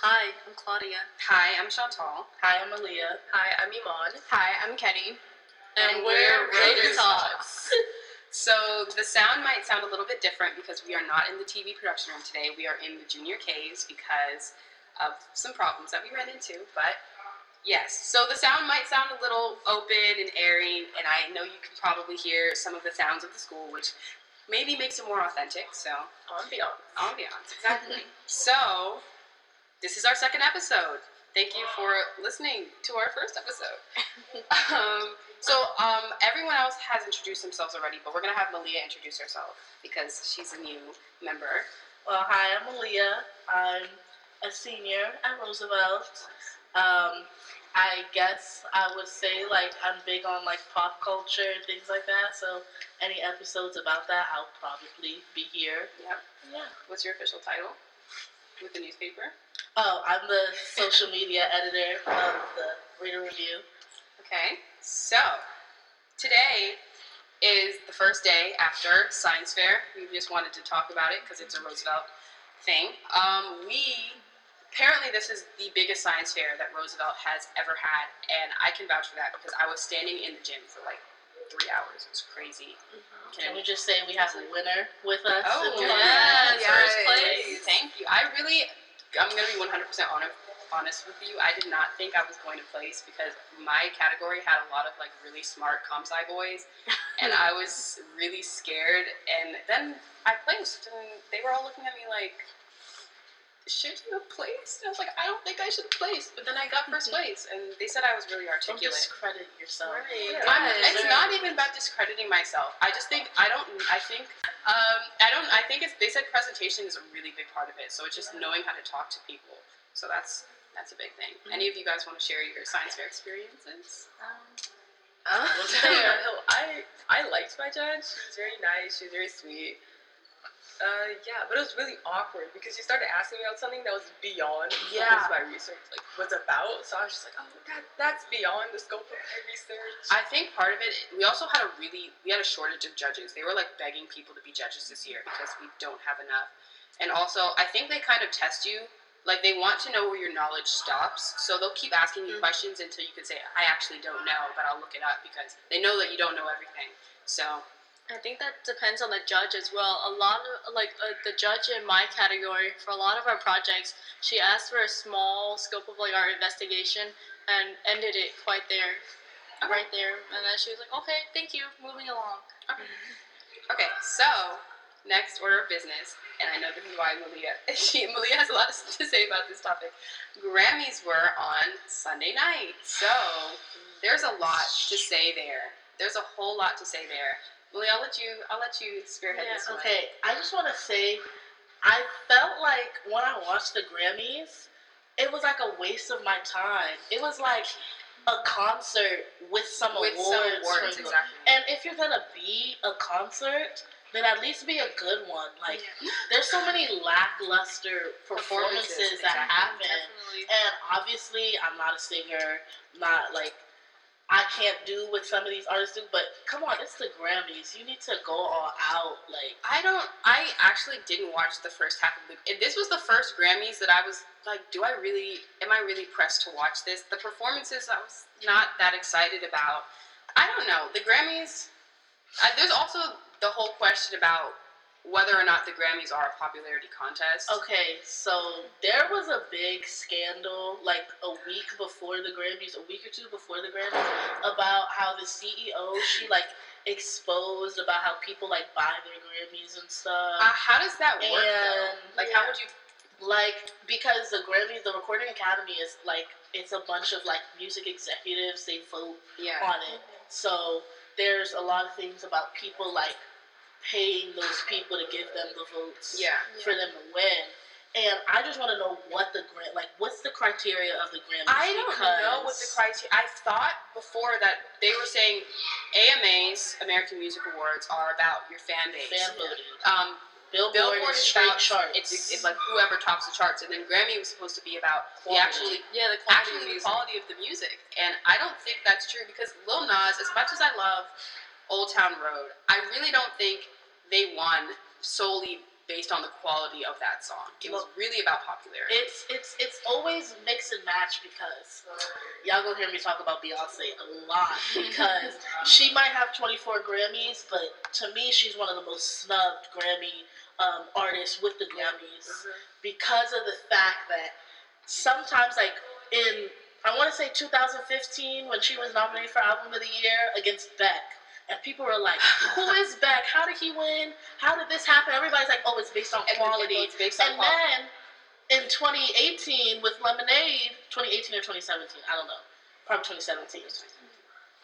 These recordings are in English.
Hi, I'm Claudia. Hi, I'm Chantal. Hi, I'm Aaliyah. Hi, I'm Iman. Hi, I'm Kenny. And, we're Rotor Talks. so the sound might sound a little bit different because we are not in the TV production room today. We are in the junior caves because of some problems that we ran into. But yes, so the sound might sound a little open and airy, and I know you can probably hear some of the sounds of the school, which maybe makes it more authentic. So Ambiance. ambiance, exactly. so this is our second episode. Thank you for listening to our first episode. um, so um, everyone else has introduced themselves already, but we're gonna have Malia introduce herself because she's a new member. Well, hi, I'm Malia. I'm a senior at Roosevelt. Um, I guess I would say like I'm big on like pop culture and things like that. So any episodes about that, I'll probably be here. Yep. Yeah. What's your official title with the newspaper? Oh, I'm the social media editor of the Reader Review. Okay. So today is the first day after science fair. We just wanted to talk about it because it's a Roosevelt thing. Um, we apparently this is the biggest science fair that Roosevelt has ever had, and I can vouch for that because I was standing in the gym for like three hours. It was crazy. Can we just say we have a winner with us? Oh, yes, first place. Thank you. I really, I'm gonna be 100% honest, honest with you. I did not think I was going to place because my category had a lot of like really smart comp sci boys, and I was really scared. And then I placed, and they were all looking at me like. Should you have placed? And I was like, I don't think I should have placed. But then I got first place, and they said I was really Don't articulate. discredit yourself. Right. Yes. it's not even about discrediting myself. I just think I don't. I think um, I don't. I think it's. They said presentation is a really big part of it. So it's just knowing how to talk to people. So that's that's a big thing. Any of you guys want to share your science fair experiences? Uh, I I liked my judge. She was very nice. She was very sweet. Uh, yeah, but it was really awkward because she started asking me about something that was beyond Yeah. what my research like was about. So I was just like, oh, that that's beyond the scope of my research. I think part of it. We also had a really. We had a shortage of judges. They were like begging people to be judges this year because we don't have enough. And also, I think they kind of test you. Like they want to know where your knowledge stops, so they'll keep asking you Mhm. questions until you can say, "I actually don't know, but I'll look it up," because they know that you don't know everything. So I think that depends on the judge as well. A lot of like uh, the judge in my category for a lot of our projects, she asked for a small scope of like our investigation and ended it quite there, Okay. right there. And then she was like, "Okay, thank you, moving along." Okay, so next order of business, and I know this is why Malia she Malia has a lot to say about this topic. Grammys were on Sunday night, so there's a lot to say there. There's a whole lot to say there. Malia, I'll let you I'll let you spearhead Yeah, this one. okay. I just want to say, I felt like when I watched the Grammys, it was like a waste of my time. It was like a concert with some With awards. some awards, from- exactly. And if you're gonna be a concert, then at least be a good one. Like, there's so many lackluster performances, Performances, that exactly. happen. Definitely. And obviously, I'm not a singer, not like I can't do what some of these artists do. But come on, it's the Grammys. You need to go all out. Like, I don't. I actually didn't watch the first half of the. This was the first Grammys that I was like, do I really? Am I really pressed to watch this? The performances I was not that excited about. I don't know. The Grammys. I, there's also the whole question about whether or not the Grammys are a popularity contest. okay, so there was a big scandal like a week before the Grammys, a week or two before the Grammys, about how the CEO she like exposed about how people like buy their Grammys and stuff. Uh, how does that work? though? And, Like, how would you? like because the Grammys, the Recording Academy is like it's a bunch of like music executives. They vote Yeah. on it. So there's a lot of things about people like paying those people to give them the votes Yeah. for them to win. And I just want to know what the grant like what's the criteria of the Grammys? I don't because know what the criteria. I thought before that they were saying AMAs, American Music Awards, are about your fan base. fan voting. Um, Billboard, Billboard is is about charts. It's, it's like whoever tops the charts, and then Grammy was supposed to be about the Quality. actually Yeah, the quality actually of the music. quality of the music. And I don't think that's true because Lil Nas, as much as I love Old Town Road, I really don't think they won solely based on the quality of that song. It was really about popularity. It's it's it's always mix and match because y'all gonna hear me talk about Beyonce a lot because she might have 24 Grammys, but to me, she's one of the most snubbed Grammy um, artists with the Grammys because of the fact that sometimes, like in I want to say 2015 when she was nominated for Album of the Year against Beck. And people were like, "Who is Beck? How did he win? How did this happen?" Everybody's like, "Oh, it's based on And quality." It's based on And quality. then in 2018 with Lemonade, 2018 or 2017, I don't know, probably 2017.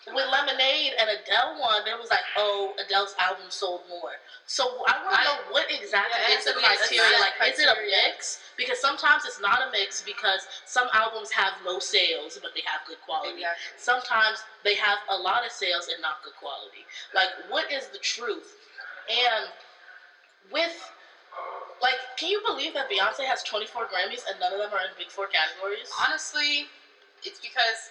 With Lemonade and Adele one, there was like, oh, Adele's album sold more. So I want to know what exactly Yeah, is the criteria. Like, is it a mix? Because sometimes it's not a mix because some albums have no sales, but they have good quality. Exactly. Sometimes they have a lot of sales and not good quality. Like, what is the truth? And with, like, can you believe that Beyonce has 24 Grammys and none of them are in big four categories? Honestly, it's because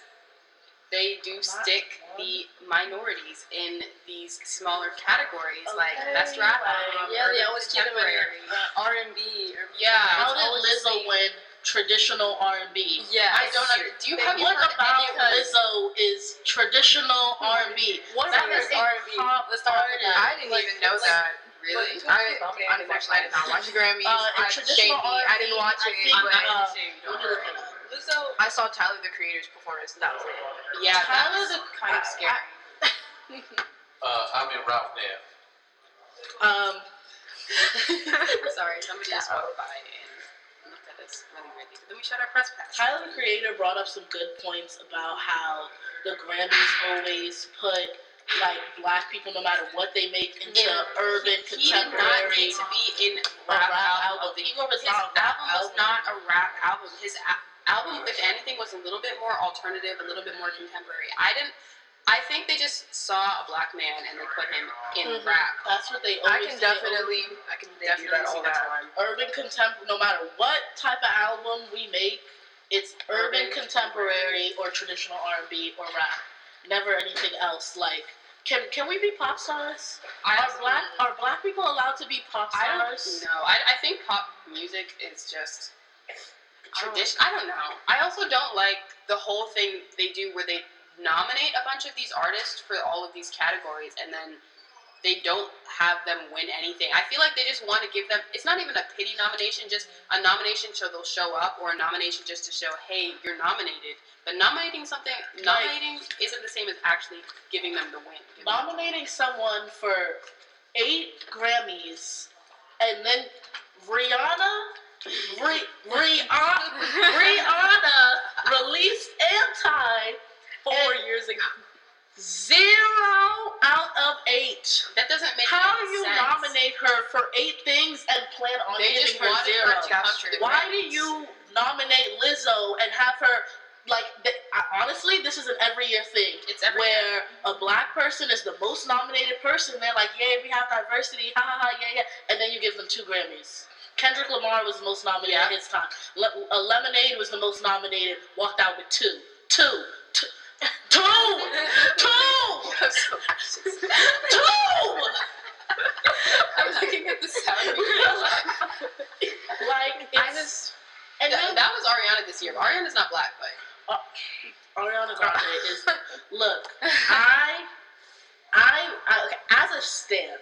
they do stick the minorities in these smaller categories, like best rap album, Yeah, they urban always keep them in uh, R and B. Yeah. How It's did always the Lizzo win traditional R&B? Yeah, I don't under. Do you have you What about any? Lizzo is traditional R&B? What That about R&B? pop Let's talk about artist. that. I didn't Like- even know like- that. Really? I, Nominated unfortunately, I did not watch the Grammys. Uh, in I, traditional shame me. I didn't watch it, I'm but not uh, gonna say Let me look it up. Lizzo. I saw Tyler the Creator's performance, and that was it. Yeah, that Tyler was the- kind of scary. Uh, I'm in Ralph now. Um, Sorry, somebody just walked by and looked at us really weirdly. But then we shut our press pass. Tyler the Creator brought up some good points about how the Grammys always put like black people, no matter what they make, into Yeah. urban he did not contemporary. need to be in a rap, rap album. album. of was His not a album was not a rap album. His a- album, if anything, was a little bit more alternative, a little bit more contemporary. I didn't. I think they just saw a black man and they put him in Mhm. rap. That's what they I can definitely, I can They definitely do that all the that. time. urban contemporary. No matter what type of album we make, it's urban Urban contemporary or traditional R and B or rap. Never anything else. Like, can can we be pop stars? I Are black are black people allowed to be pop I stars? don't know. I, I think pop music is just tradition. I don't know. I also don't like the whole thing they do where they nominate a bunch of these artists for all of these categories and then they don't have them win anything. I feel like they just want to give them. It's not even a pity nomination, just a nomination so they'll show up, or a nomination just to show, hey, you're nominated. But nominating something, nominating isn't the same as actually giving them the win. Nominating someone for eight Grammys and then Rihanna, Ri- Rihanna, Rihanna released "Anti" Four years ago. zero out of eight. That doesn't make How do you sense. nominate her for eight things and plan on They just her zero? her to come to the Why do you nominate Lizzo and have her like? The, I- honestly, this is an every year thing. It's every where a black person is the most nominated person. They're like, "Yay, we have diversity!" Ha ha ha! Yeah, yeah. And then you give them two Grammys. Kendrick Lamar was the most nominated Yeah. his time. Le- uh, Lemonade was the most nominated. Walked out with two, two, two, two, two, I'm so anxious. two. I'm looking at the sound. Like I it's just and that, then that was Ariana this year. Ariana's not black, but Ariana Grande is look. I, I, I okay, as a stan,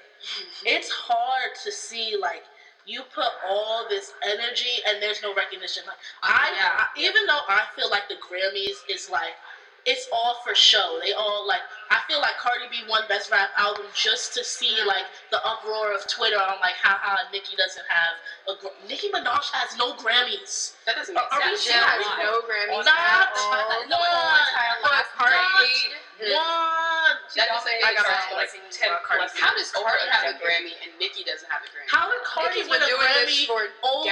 it's hard to see like you put all this energy and there's no recognition. Like, I, Yeah. I even though I feel like the Grammys is like it's all for show. They all like I feel like Cardi B won Best Rap Album just to see like the uproar of Twitter on like haha Nicki doesn't have a Gra- Nicki Minaj has no Grammys. that doesn't make sense. She has no Grammys Not one. No, entire life. Cardi Not one. That doesn't I got like ten. How does Cardi have a. Grammy and Nicki doesn't have a Grammy? How did Cardi Nicki's win a Grammy for over.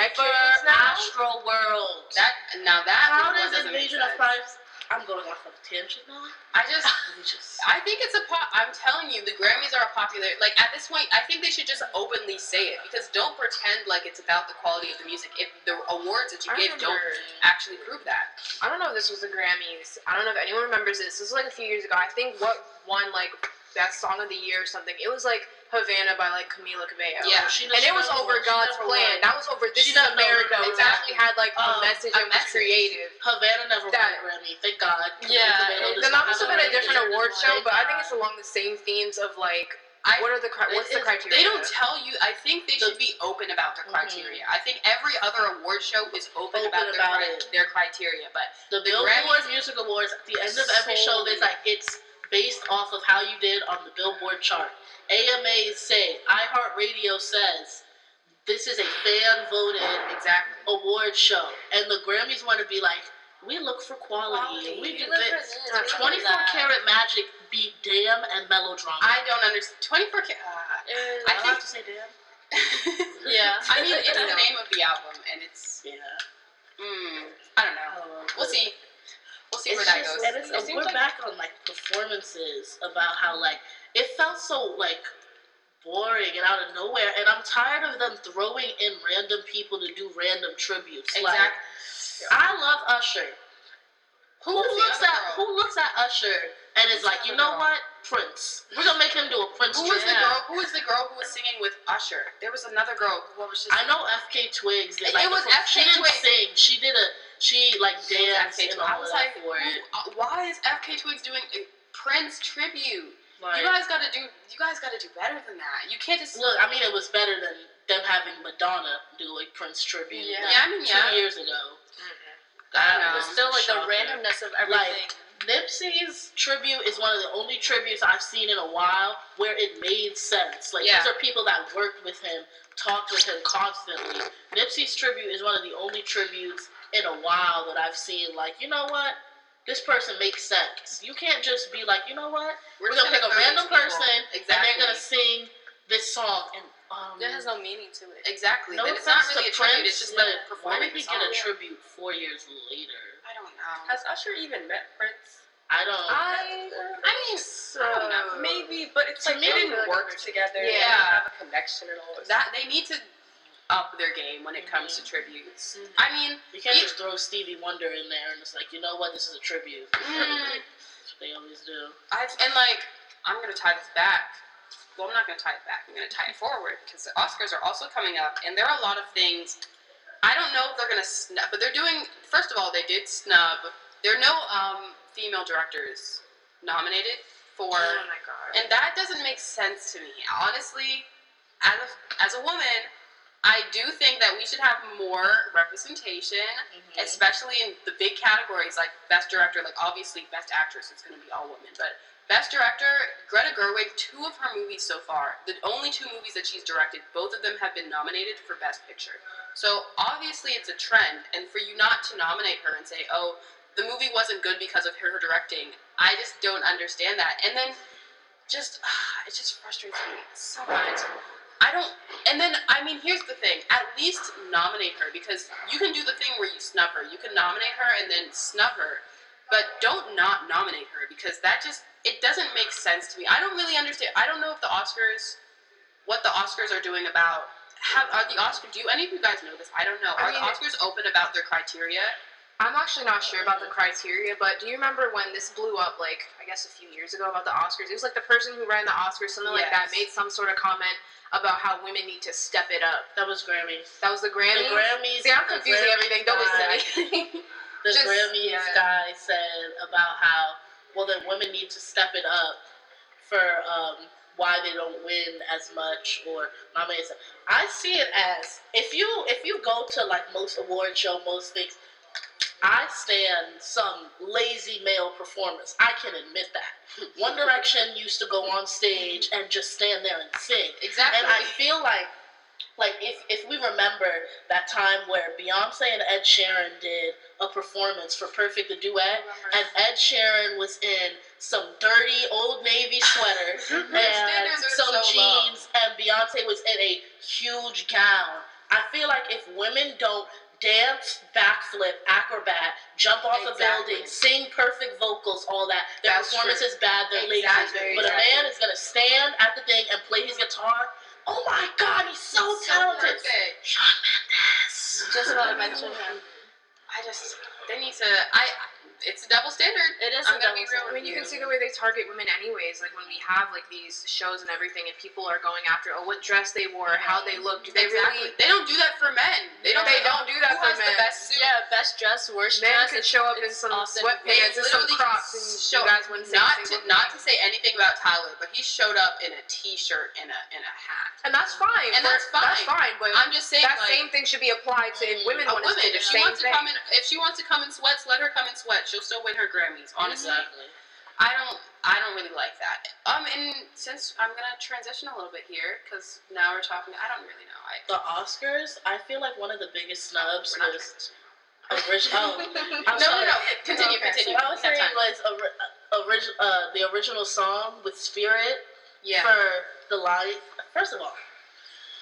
Astro World? That now that How does Invasion of sense. I'm going off a tangent now. I just just. I think it's a pop. I'm telling you, the Grammys are a popular. Like at this point, I think they should just openly say it because don't pretend like it's about the quality of the music. If the awards that you give don't actually prove that. I don't know if this was the Grammys. I don't know if anyone remembers this. This was like a few years ago. I think what won like best song of the year or something. It was like Havana by like Camila Cabello. Yeah. She And it was over. God's plan. won. That was over This She is. America, which Exactly. actually had like a Um, message and was creative. Havana never That- won Grammy. Thank God. Yeah, Camila it- does Then not that must have been a different award show, but I think it's along the same themes of like I what are the what's the criteria? They don't tell you. I think they The- should be open about their Mhm. criteria. I think every other award show is open, Open about, their, about cri- their criteria. But The The Billboard Music Awards, at the end of every show, Solely. there's like it's based off of how you did on the Billboard chart. AMAs say, iHeartRadio says, this is a fan voted exactly. award show, and the Grammys want to be like, we look for quality. Quality. We do this. this, we look for 24. Karat Magic beat Damn and Melodrama. I don't understand. Twenty four. karat. uh, I I think- have to say Damn. Yeah. I mean, it's the name of the album, and it's. Yeah. Mm, I don't know. Oh, We'll see. We'll see It's where that just- goes. And it's, It we're like- back on like performances about how like it felt so like boring and out of nowhere, and I'm tired of them throwing in random people to do random tributes. Like Exactly. I love Usher. Who Who's looks at girl? who looks at Usher and is Who's like, you know girl? what, Prince? We're gonna make him do a Prince Who was the girl? Who was the girl who was singing with Usher? There was another girl. What was she? I know FK Twigs did It- like it was FK She didn't Twigs. sing. She did a she like danced and Twigs. I was like, for who- uh, why is FK Twigs doing a Prince tribute? Like, you guys gotta do. You guys gotta do better than that. You can't just Look, I mean, it was better than them having Madonna do a Prince tribute. Yeah. like, Yeah, I mean, two yeah. years ago. I That know. was still, like the randomness of everything. Like, Nipsey's tribute is one of the only tributes I've seen in a while where it made sense. Like Yeah. these are people that worked with him, talked with him constantly. Nipsey's tribute is one of the only tributes in a while that I've seen. Like, you know what? This person makes sense. You can't just be like, you know what? We're, just gonna pick a random person Exactly. and they're gonna sing this song and um, It has no meaning to it. Exactly. no it's not offense really a to tribute. It's just but them why performing did he the get a song. tribute four years later? I don't know. Has Usher even met Prince? I don't. I I mean, so I don't know. maybe, but it's To like they didn't feel like work there's- together. They Yeah. didn't have a connection and all. that they need to up their game when it comes to tributes. I mean, You can't Yeah. just throw Stevie Wonder in there and it's like, you know what, this is a tribute. Mm. That's what they always do. I and like I'm gonna tie this back. Well, I'm not gonna tie it back. I'm gonna tie it forward because the Oscars are also coming up, and there are a lot of things. I don't know if they're gonna snub, but they're doing. First of all, they did snub. There are no um, female directors nominated for, oh my god. and that doesn't make sense to me. Honestly, as a, as a woman, I do think that we should have more representation Mm-hmm. especially in the big categories like best director like obviously best actress is going to be all women but best director greta gerwig two of her movies so far the only two movies that she's directed both of them have been nominated for best picture. So obviously it's a trend and for you not to nominate her and say oh the movie wasn't good because of her directing i just don't understand that. And then just it just frustrates me so much I don't. And then, I mean, here's the thing. At least nominate her because you can do the thing where you snub her. You can nominate her and then snub her, but don't not nominate her because that just it doesn't make sense to me. I don't really understand. I don't know if the Oscars, what the Oscars are doing about. Have are the Oscars? Do you, any of you guys know this? I don't know. I Are the Oscars open about their criteria? I'm actually not sure about the criteria, but do you remember when this blew up, like, I guess a few years ago about the Oscars? It was like the person who ran the Oscars, something like that, made some sort of comment about how women need to step it up. That was Grammys. That was the Grammys. The Grammys. See, I'm confusing Grammys everything. Don't listen to me. The Just- Grammys yeah. guy said about how well then women need to step it up for um, why they don't win as much or. I see it as if you if you go to like most award show, most things. I stand some lazy male performers. I can admit that. One Direction used to go on stage and just stand there and sing. Exactly. And I feel like, like if if we remember that time where Beyonce and Ed Sheeran did a performance for Perfect the Duet, and Ed Sheeran was in some dirty old navy sweater and some so low. jeans, and Beyonce was in a huge gown. I feel like if women don't dance, backflip, acrobat, jump off a building, sing perfect vocals, all that, their That's performance true. is bad. They're lazy. Exactly, But a man is gonna stand at the thing and play his guitar. Oh my God, he's so So talented. perfect. Shawn Mendes. Just about to mention him. I just they need to. I. It's a double standard. It is I'm a gonna double be real I mean, you can see the way they target women, anyways. Like when we have like these shows and everything, and people are going after oh, what dress they wore, how they looked. Do they exactly. really? They don't do that for men. They don't. They say, don't "Oh, do that who for has men." the best suit? Yeah, best dress, worst Men dress. could it's- show up in some often sweatpants and some literally Crocs, and show- you guys wouldn't not to, not to say anything about Tyler, but he showed up in a t-shirt and a and a hat. And that's fine. And that's fine. That's fine. But I'm just saying, that like, same thing should be applied to if women a want woman, do if she wants to come in, if she wants to come in sweats, let her come in sweats. She'll still win her Grammys. Honestly, Exactly. I don't, I don't really like that. Um, and since I'm gonna transition a little bit here, because now we're talking, I don't really know. I The Oscars, I feel like one of the biggest snubs was original. Oh, no, sorry. no, no. Continue, Okay. continue. What I was saying was ori- orig- uh, the original song with Spirit yeah. for the Lion. First of all,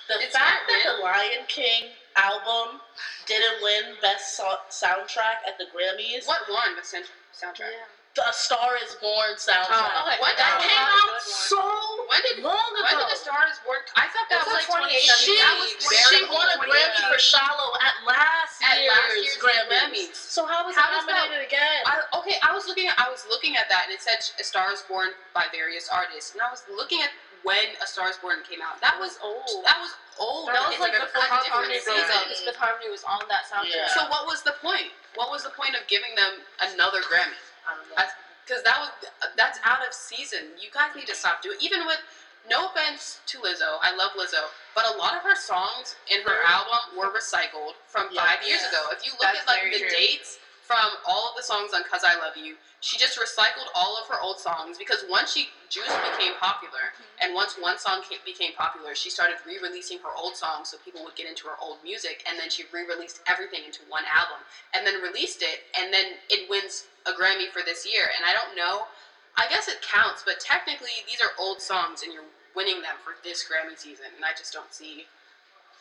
the It's fact that the Lion King album didn't win Best so- Soundtrack at the Grammys, What won the sound- soundtrack? the A Star Is Born soundtrack. Oh, okay. When that did- came Oh, out so When did long ago. when did the Stars Born? I thought that It's was like like 2018. She, That was she won a. Grammy for Shallow at last At year's, last year's Grammys. Grammys. So how was How it is that- nominated again? I, okay, I was looking at I was looking at that and it said A Star Is Born by various artists, and I was looking at when A Star Is Born came out. That was old. that was old. That was It's like a- before Fifth Harmony broke season. up. because Fifth Harmony was on that soundtrack. Yeah. So what was the point? What was the point of giving them another Grammy? I don't know. Because that was that's out of season. You guys need to stop doing. Even with no offense to Lizzo, I love Lizzo, but a lot of her songs in her album were recycled from Yeah. five years Yeah. ago. If you look That's at like the true. dates from all of the songs on "Cuz I Love You," she just recycled all of her old songs because once she Juice became popular, mm-hmm. and once one song ca- became popular, she started re-releasing her old songs so people would get into her old music, and then she re-released everything into one album, and then released it, and then it wins a Grammy for this year. And I don't know, I guess it counts, but technically these are old songs, and you're winning them for this Grammy season, and I just don't see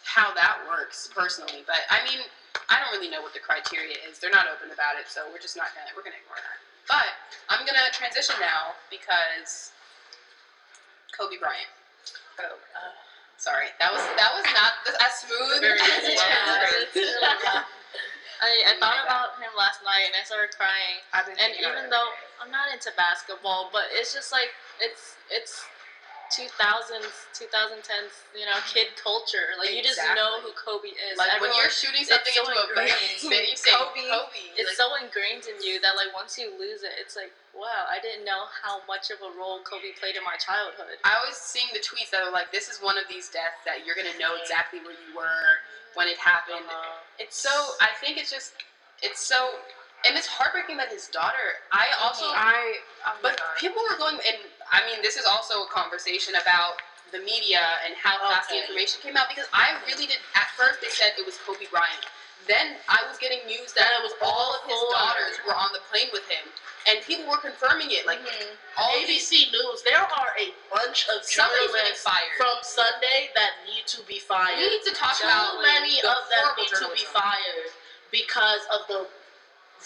how that works personally. But I mean, I don't really know what the criteria is. They're not open about it, so we're just not gonna we're gonna ignore that. But I'm gonna transition now because Kobe Bryant. Oh, uh, sorry, that was that was not the, as smooth Very as it well was. I, I Oh thought about him last night and I started crying. I've been And thinking about it even though I'm not into basketball, but it's just like it's it's 2000s, 2010s, you know, kid culture. Like you just know who Kobe is. Like when you're shooting something so into ingrained. vase, then you say Kobe. Kobe. it's like, so ingrained in you that like once you lose it, it's like wow, I didn't know how much of a role Kobe played in my childhood. I was seeing the tweets that are like, "This is one of these deaths that you're gonna know exactly where you were when it happened." Uh, It's so. I think it's just. It's so. And it's heartbreaking that his daughter. I also. I, oh But God. people were going, and I mean, this is also a conversation about the media and how fast the information came out. Because I really did. At first, they said it was Kobe Bryant. Then I was getting news that it was all of his daughters were on the plane with him, and people were confirming it. Like Mhm. all these, ABC News, there are a bunch of journalists fired. from Sunday that need to be fired. we need to talk Too about many of them need to be fired because of the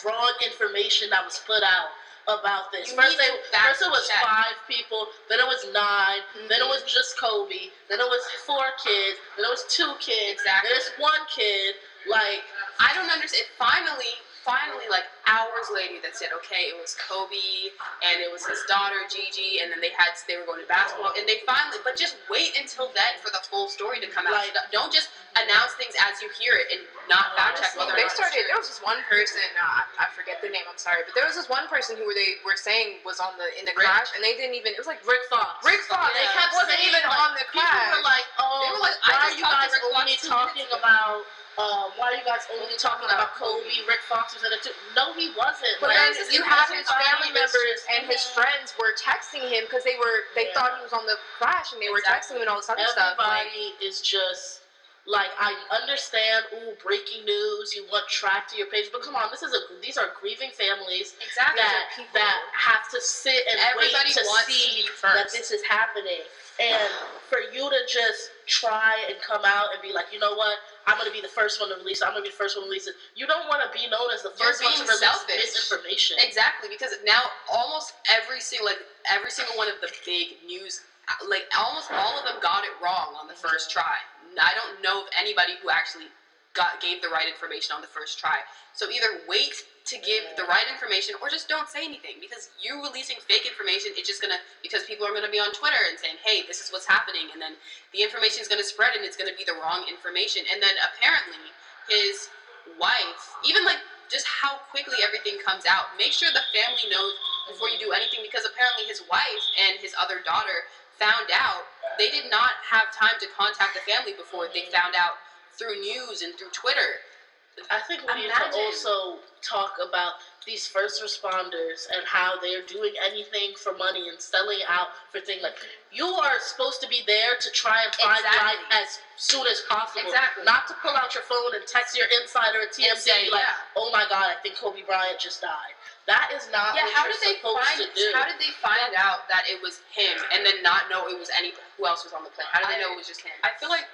wrong information that was put out about this. You first, they, first it was check. five people, then it was 9 then it Mhm. was just Kobe, then it was four kids, then it was two kids, Exactly. then it's one kid. Like, I don't understand. Finally, finally, like hours later, that said, okay, it was Kobe and it was his daughter Gigi, and then they had they were going to basketball, and they finally. But just wait until then for the full story to come out. Like- don't just announce things as you hear it and not fact check whether they started. There was this one person. Uh, I forget the name. I'm sorry, but there was this one person who they were saying was on the in the Rick. crash, and they didn't even. It was like Rick Fox. Rick Fox. They kept wasn't saying, even like, on the crash. People were like, oh, They were like, I why are you guys only talking about, um, why are you guys only talking about Kobe? Rick Fox was in it too. No, he wasn't. But Like, you had his family members and his friends were texting him because they were they Yeah. thought he was on the crash and they were texting him and all this other stuff. Like, Everybody is just like I understand. Ooh, breaking news. You want track to your page, but come on, this is a these are grieving families exactly. that that have to sit and Everybody wait to see that this is happening. And for you to just try and come out and be like, you know what, I'm gonna be the first one to release it. I'm gonna be the first one to release it. You don't want to be known as the first one to release selfish. misinformation. Exactly, because now almost every single like every single one of the big news, like almost all of them got it wrong on the first try. I don't know of anybody who actually got gave the right information on the first try. So either wait to give the right information or just don't say anything because you releasing fake information it's just gonna because people are gonna be on twitter and saying hey this is what's happening and then the information is gonna spread and it's gonna be the wrong information and then apparently his wife even like just how quickly everything comes out make sure the family knows before you do anything because apparently his wife and his other daughter found out they did not have time to contact the family before they found out through news and through twitter I think we need to also talk about these first responders and how they're doing anything for money and selling out for things like you are supposed to be there to try and find Exactly. life as soon as possible. Exactly. Not to pull out your phone and text your insider at TMZ And say, like, yeah. oh my god, I think Kobe Bryant just died. That is not Yeah, what how did they find? to do. How did they find out that it was him, and then not know it was any who else was on the plane? How did they know it was just him? I feel like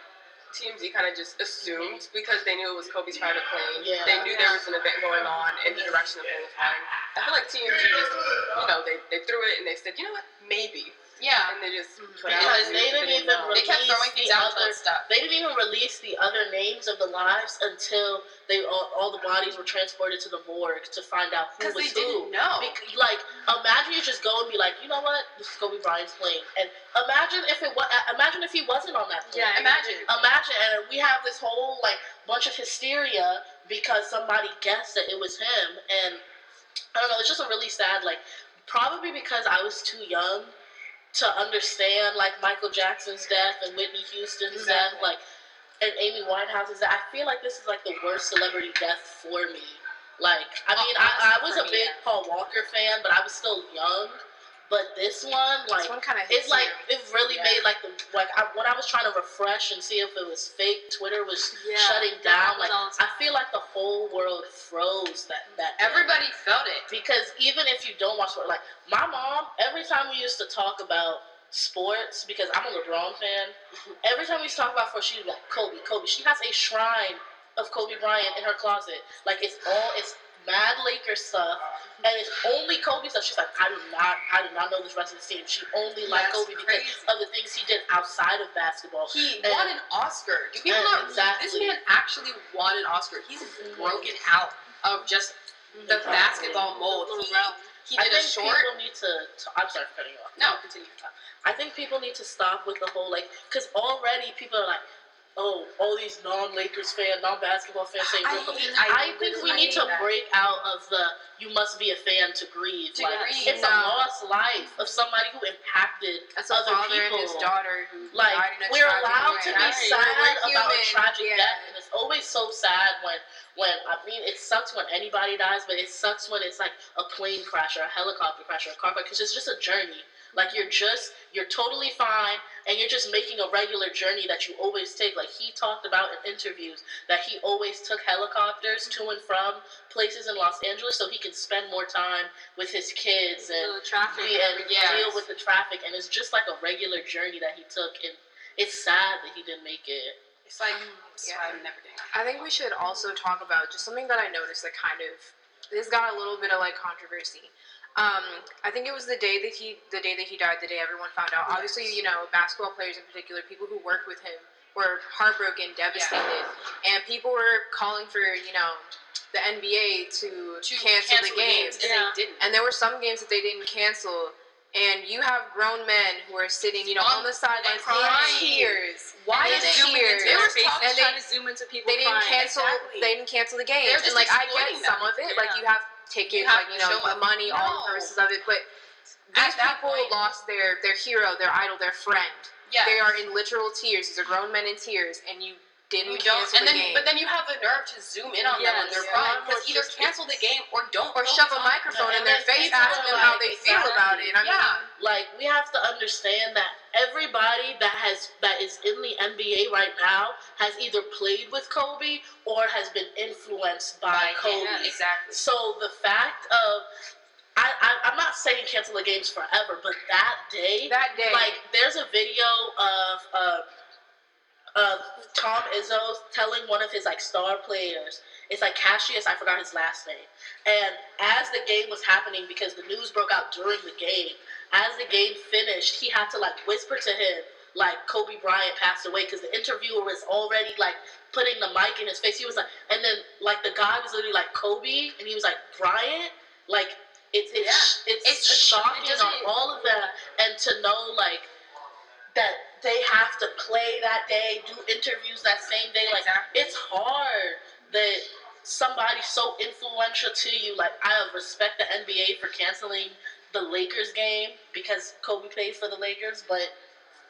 TMZ kind of just assumed because they knew it was Kobe's private plane. Yeah. They knew there was an event going on in the direction of were flying. I feel like TMZ just, you know, they, they threw it and they said, you know what, maybe. Yeah, And they just put out Because news they didn't even know. they kept release throwing things the out other stuff. They didn't even release the other names of the lives until they all, all the bodies were transported to the morgue to find out who Because was they who. didn't know. Bec- like, imagine you just go and be like, you know what, this is Kobe Bryant's plane, and imagine if it was, uh, imagine if he wasn't on that plane. Yeah, Imagine. Imagine, and we have this whole like bunch of hysteria because somebody guessed that it was him, and I don't know. It's just a really sad, like, probably because I was too young to understand like Michael Jackson's death and Whitney Houston's death, like, and Amy Winehouse's death. I feel like this is like the worst celebrity death for me. Like, I mean, I, I was a big. Paul Walker fan, but I was still young. But this one, like, this one kind of it's like it really Yeah. made like the like I, when I was trying to refresh and see if it was fake, Twitter was Yeah, shutting down. was Like I feel like the whole world froze that that day. Everybody felt it. because even if you don't watch sport, like my mom, every time we used to talk about sports, because I'm a LeBron fan, mm-hmm. every time we used to talk about sports, she'd be like Kobe, Kobe. She has a shrine of Kobe Bryant in her closet. Like it's all it's mad Lakers stuff, and it's only Kobe stuff. She's like, I do not, I do not know this rest of the team. She only liked Kobe because of the things he did outside of basketball. He And- won an Oscar. Do people know exactly. this man actually won an Oscar? He's mm-hmm. broken out of just the mm-hmm. basketball mold. Mm-hmm. He, he I did a think short. people need to, to. I'm sorry for cutting you off. No, continue. I think people need to stop with the whole like, because already people are like, oh, all these non-Lakers fans, non-basketball fans saying, I Brooklyn. I, I think we need to that. break out of the you must be a fan to grieve. To like, grieve, it's a lost life of somebody who impacted That's other people. and his daughter who Like died in a we're allowed to be Right. sad about a tragic yeah. death, and it's always so sad when when I mean it sucks when anybody dies, but it sucks when it's like a plane crash or a helicopter crash or a car crash because it's just a journey. Like you're just you're totally fine, and you're just making a regular journey that you always take. Like he talked about in interviews that he always took helicopters to and from places in Los Angeles so he can spend more time with his kids and the traffic. be and Yes. deal with the traffic and it's just like a regular journey that he took and it's sad that he didn't make it It's like Yeah. I'm never getting. I think we should also talk about just something that I noticed that kind of this got a little bit of like controversy. Um, I think it was the day that he the day that he died, the day everyone found out. Obviously, you know, basketball players in particular, people who worked with him were heartbroken, devastated, and people were calling for, you know, the NBA to, To cancel, the games. and Yeah. they didn't. And there were some games that they didn't cancel. And you have grown men who are sitting, you know, On- on the sidelines and in crying. tears. Why and did they tears. They were faces? and they, trying to zoom into people they didn't crying. cancel. exactly. They didn't cancel the games. They're and just like I get exploiting some them. of it. Like you have tickets, You like you know, show up. money, all No. purposes of it. But these that people point- lost their their hero, their idol, their friend. Yeah. They are in literal tears. These are grown men in tears, and you didn't You don't, cancel and the then game. but then you have the nerve to zoom in on them when Yes, they're yeah. crying. Or Because either cancel the game or don't. or shove a microphone in their face, people asking them are how like, they feel about it. I mean, Yeah. like we have to understand that everybody that has that is in the NBA right now has either played with Kobe or has been influenced by, By Kobe. exactly. So the fact of I, I I'm not saying cancel the games forever, but that day that day, Like, there's a video of uh, of Tom Izzo telling one of his like star players. It's like Cassius, I forgot his last name. And as the game was happening, because the news broke out during the game, as the game finished, he had to like whisper to him, like Kobe Bryant passed away because the interviewer was already like putting the mic in his face. He was like, and then like the guy was literally like Kobe, and he was like Bryant, like. It's it's Yeah. it's, It's- it shocking doesn't- on all of that, and to know like that they have to play that day, do interviews that same day. Like Exactly. it's hard that somebody so influential to you. Like I respect the NBA for canceling the Lakers game because Kobe played for the Lakers, but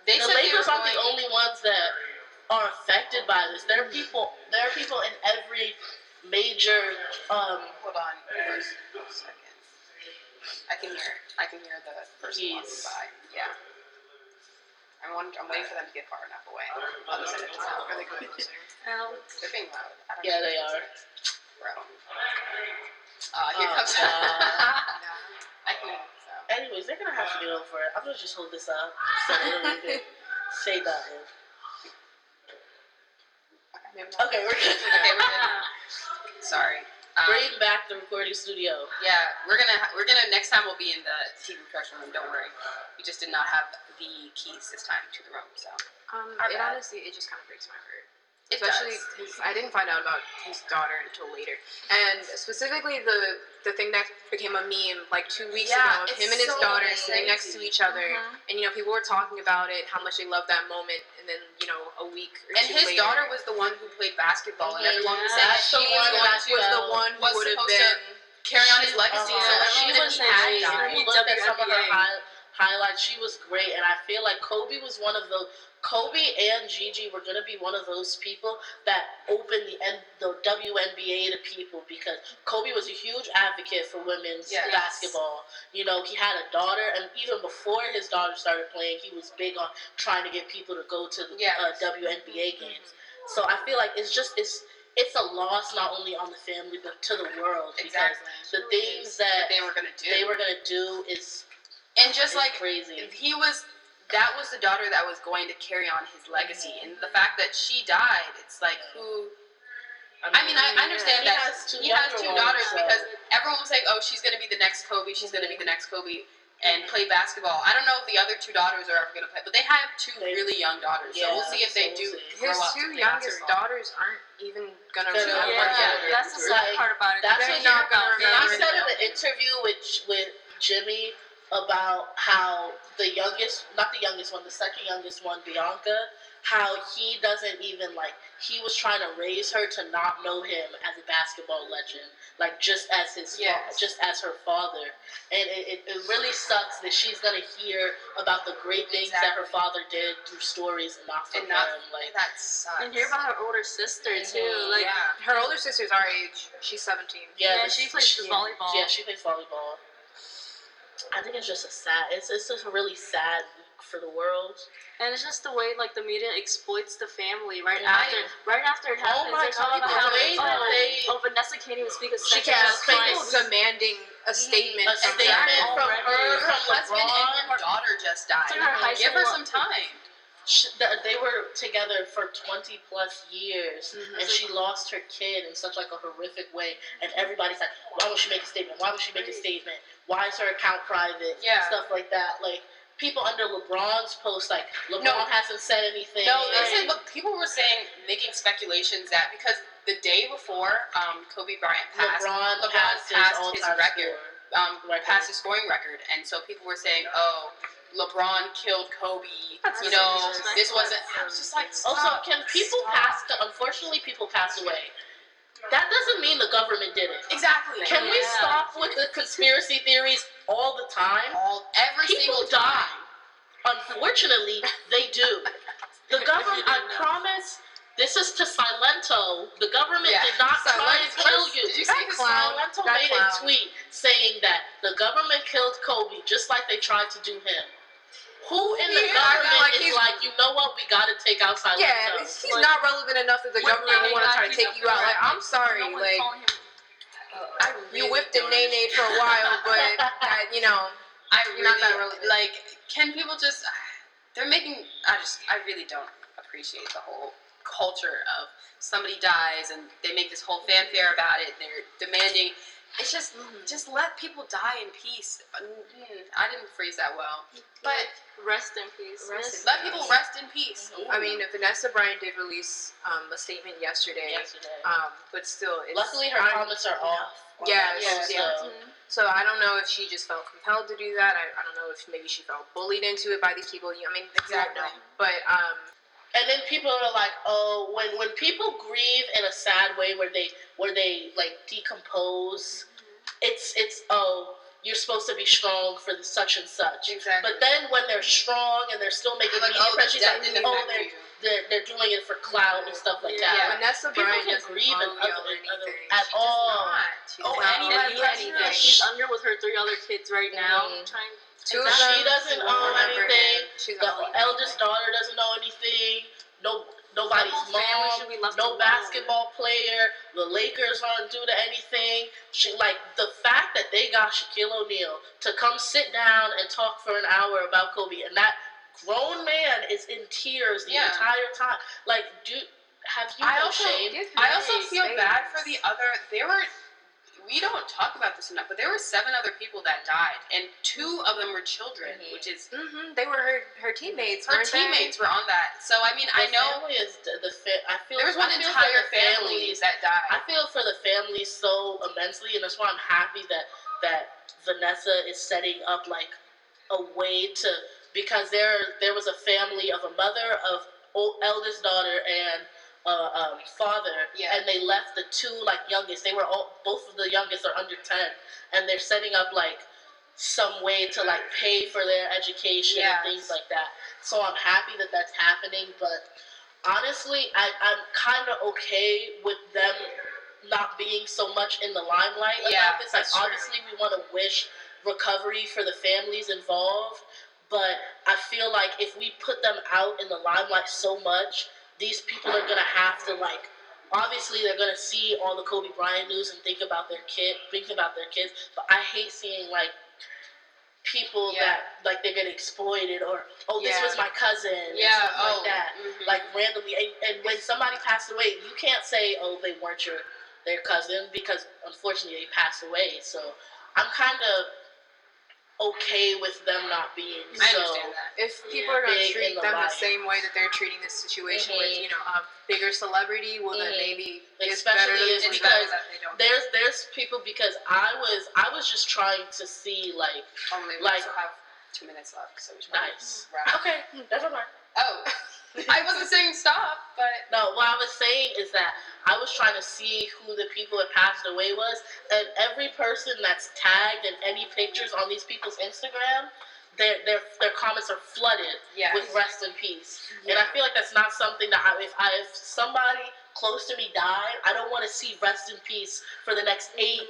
they the Lakers aren't the only ones that are affected by this. There are people. There are people in every major. Um, Hold on a second. I can hear. I can hear the person walking by. Yeah. I'm, wonder, I'm waiting for them to get far enough away. I'll listen to it now. Are they going closer? Um, They're being loud. I don't Yeah, know. they are. Bro. Uh, here Oh, comes. God. I can. So. anyways, they're gonna have to get over it. I'm gonna just hold this up. So they don't even say nothing. Maybe not. Okay, we're good. Okay, we're good. Sorry. Um, Bring back the recording studio. Yeah, we're gonna ha- we're gonna next time we'll be in the TV production room. Don't worry. We just did not have the keys this time to the room, so Um, it bad. honestly, it just kind of breaks my heart. It Especially does. I didn't find out about his daughter until later, and specifically the the thing that became a meme like two weeks Yeah, ago of him and his so daughter sitting next to each other, Mhm. and you know people were talking about it, how much they loved that moment, and then you know a week or And two his later, daughter was the one who played basketball, and everyone was Yeah. saying she the was one going was the one who was would have supposed to been. carry on his legacy. Uh-huh. So she was that he great. had died. If you looked at some of her WNBA. high, highlights, she was great, and I feel like Kobe was one of the Kobe and Gigi were gonna be one of those people that opened the N, the WNBA to people because Kobe was a huge advocate for women's Yes. basketball. You know, he had a daughter, and even before his daughter started playing, he was big on trying to get people to go to the Yes. uh, WNBA games. So I feel like it's just it's it's a loss not only on the family but to the world because Exactly. the things That that they were gonna do. they were gonna do is and just like crazy. he was that was the daughter that was going to carry on his legacy. Mm-hmm. And the fact that she died it's like who i mean i, I understand he that has two, he has two daughters so- because everyone was like, oh she's going to be the next kobe she's going to be the next kobe and play basketball. I don't know if the other two daughters are ever going to play but they have two They- really young daughters so we'll see if they do we'll grow His up to two play youngest basketball. daughters aren't even gonna Gonna remember Yeah, yeah, that's the Like, sad part about it. that's They're what not you- gonna He remember. Said in the interview with with Jimmy about how the youngest, not the youngest one, the second youngest one, Bianca, how he doesn't even like he was trying to raise her to not know him as a basketball legend, like just as his, fa- just as her father, and it, it, it really sucks that she's gonna hear about the great things that her father did through stories and not from and not him, like. that sucks And hear about her older sister too. Mhm, Like yeah Her older sister's our age. She's 17. Yeah, this- she plays volleyball. Yeah, she plays volleyball. I think it's just a sad. It's it's just a really sad week for the world. And it's just the way like the media exploits the family right Yeah. after right after it Oh happens. my they're talking God, how the way oh, that they- oh, Vanessa can't even speak a She sentence can't speak crying. People demanding a mm-hmm. statement. A from statement them. from already. her, her from husband LeBron. and her daughter just died To her high give her some time Sh- th- they were together for 20 plus years Mhm. and she lost her kid in such like a horrific way and everybody's like why would she make a statement why would she make a statement why is her account private Yeah. stuff like that like people under lebron's post like lebron No. hasn't said anything No, they said, but people were saying, making speculations that because the day before um, Kobe Bryant passed, lebron, LeBron passed, passed his, his record. score. Um, Record. passed his scoring record, and so people were saying, "Oh, LeBron killed Kobe." That's you know, disrespectful. this wasn't. I was just like, Also, stop, can people stop. pass? To, unfortunately, people pass away. That doesn't mean the government did it. Exactly. Can we stop with the conspiracy theories all the time? all every People single die. time? Unfortunately, they do. The government, I didn't know. promise, this is to Silento. The government Yeah. did not try to kill you. Did you see That his clown. Silento That made clown. a tweet saying that the government killed Kobe just like they tried to do him. Who in the Yeah, government like is like, you know what, we gotta take out Silento? Yeah, he's Like- not relevant enough that the government will want to try to take you out. Like. I'm sorry, No like. I you really whipped a nay nay for a while, but uh, you know, I You're not that really relevant. like. Can people just? They're making. I just. I really don't appreciate the whole culture of somebody dies and they make this whole fanfare about it. They're demanding It's just Mm-hmm. just let people die in peace. Mm, I didn't phrase that well, but Rest in peace. Rest Miss- in let people rest in peace. I mean, Vanessa Bryant did release um, a statement yesterday, yesterday. um, but still, it's, Luckily, her comments are off. Yeah, yeah, so-. So I don't know if she just felt compelled to do that. I, I don't know if maybe she felt bullied into it by these people. I mean, I don't know. Exactly. But um, And then people are like, oh, when when people grieve in a sad way, where they where they like decompose, it's it's oh, you're supposed to be strong for the such and such. exactly. But then when they're strong and they're still making like, media oh, press, she's that like, oh, they're, they're they're doing it for clout and stuff like Yeah. that. Vanessa People Bryant can doesn't grieve in owe y'all other- other- at She does all. not. She Oh, does not anyone owe And you has even anything. she's under with her three other kids right now. Mhm. Trying. Two She them, doesn't won't owe remember anything. She's The not eldest daughter doesn't know anything. No, nobody's Some mom. should be No alone. basketball player. The Lakers aren't due to anything. She like the fact that they got Shaquille O'Neal to come sit down and talk for an hour about Kobe, and that grown man is in tears the Yeah. entire time. Like, do have you I no also, shame? I her also space. feel bad for the other. There were, we don't talk about this enough, but there were seven other people that died, and two of them were children, Mhm. which is Mhm, They were her her teammates. her weren't they? teammates were on that. So I mean, I know family is the, the fa- I feel there was one feel for entire the family families that died. I feel for the family so immensely, and that's why I'm happy that that Vanessa is setting up like a way to because there there was a family of a mother of old, eldest daughter and uh, um, father, Yeah. and they left the two like youngest. They were all both of the youngest are under ten, and they're setting up like some way to like pay for their education Yes. and things like that. So I'm happy that that's happening, but honestly, I, I'm kind of okay with them not being so much in the limelight Yeah, about this. Like, that's true. obviously, we want to wish recovery for the families involved, but I feel like if we put them out in the limelight so much, these people are gonna have to like. Obviously, they're gonna see all the Kobe Bryant news and think about their kid, think about their kids. But I hate seeing like people Yeah. that like they're getting exploited or oh this Yeah. was my cousin yeah, oh, like that mhm. like randomly and, and when somebody passed away you can't say oh they weren't your their cousin because unfortunately they passed away so i'm kind of okay with them not being I so understand that. If people Yeah. are going to treat the them the same way that they're treating this situation with, Mhm. you know, a bigger celebrity, well, then Mhm. maybe it's Especially better if- because that they don't. there's there's people because i was i was just trying to see like Only we like- still have two minutes left, so we should nice wrap. okay never mind Oh, I wasn't saying stop, but No, what I was saying is that I was trying to see who the people that passed away was, and every person that's tagged in any pictures on these people's Instagram, their their their comments are flooded yeah, with rest in peace. And I feel like that's not something that I, if I if somebody close to me died, I don't want to see rest in peace for the next eight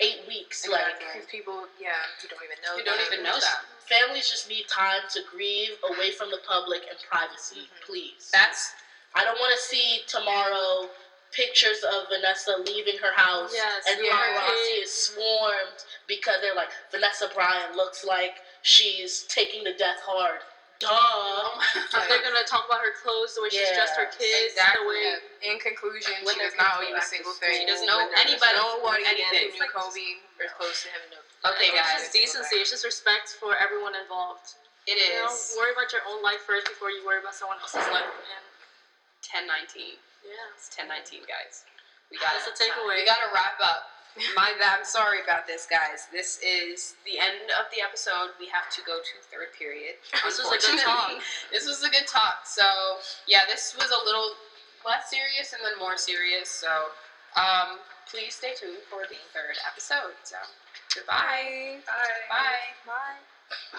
eight weeks. Like Exactly. Because people, yeah, who don't even know you don't even know that. families just need time to grieve away from the public and privacy, Mhm. please. That's I don't want to see tomorrow pictures of Vanessa leaving her house Yes, and yeah. paparazzi is swarmed because they're like Vanessa Bryant looks like she's taking the death hard. Duh. If they're gonna talk about her clothes, the way she's dressed her kids, exactly. the way In conclusion, When she does not owe you a single thing. she doesn't know anybody Nobody again anything. who knew Kobe or close to him. No. Okay, it's guys. just decency. It's just respect for everyone involved. it You know, worry about your own life first before you worry about someone else's life. And ten nineteen. yeah, It's ten nineteen, guys. We got That's the takeaway. We gotta wrap up. My bad. I'm sorry about this, guys. This is the end of the episode. We have to go to third period. This was a good talk. This was a good talk. So yeah, this was a little less serious and then more serious. So um, please stay tuned for the third episode. So goodbye. Bye. Bye. Bye.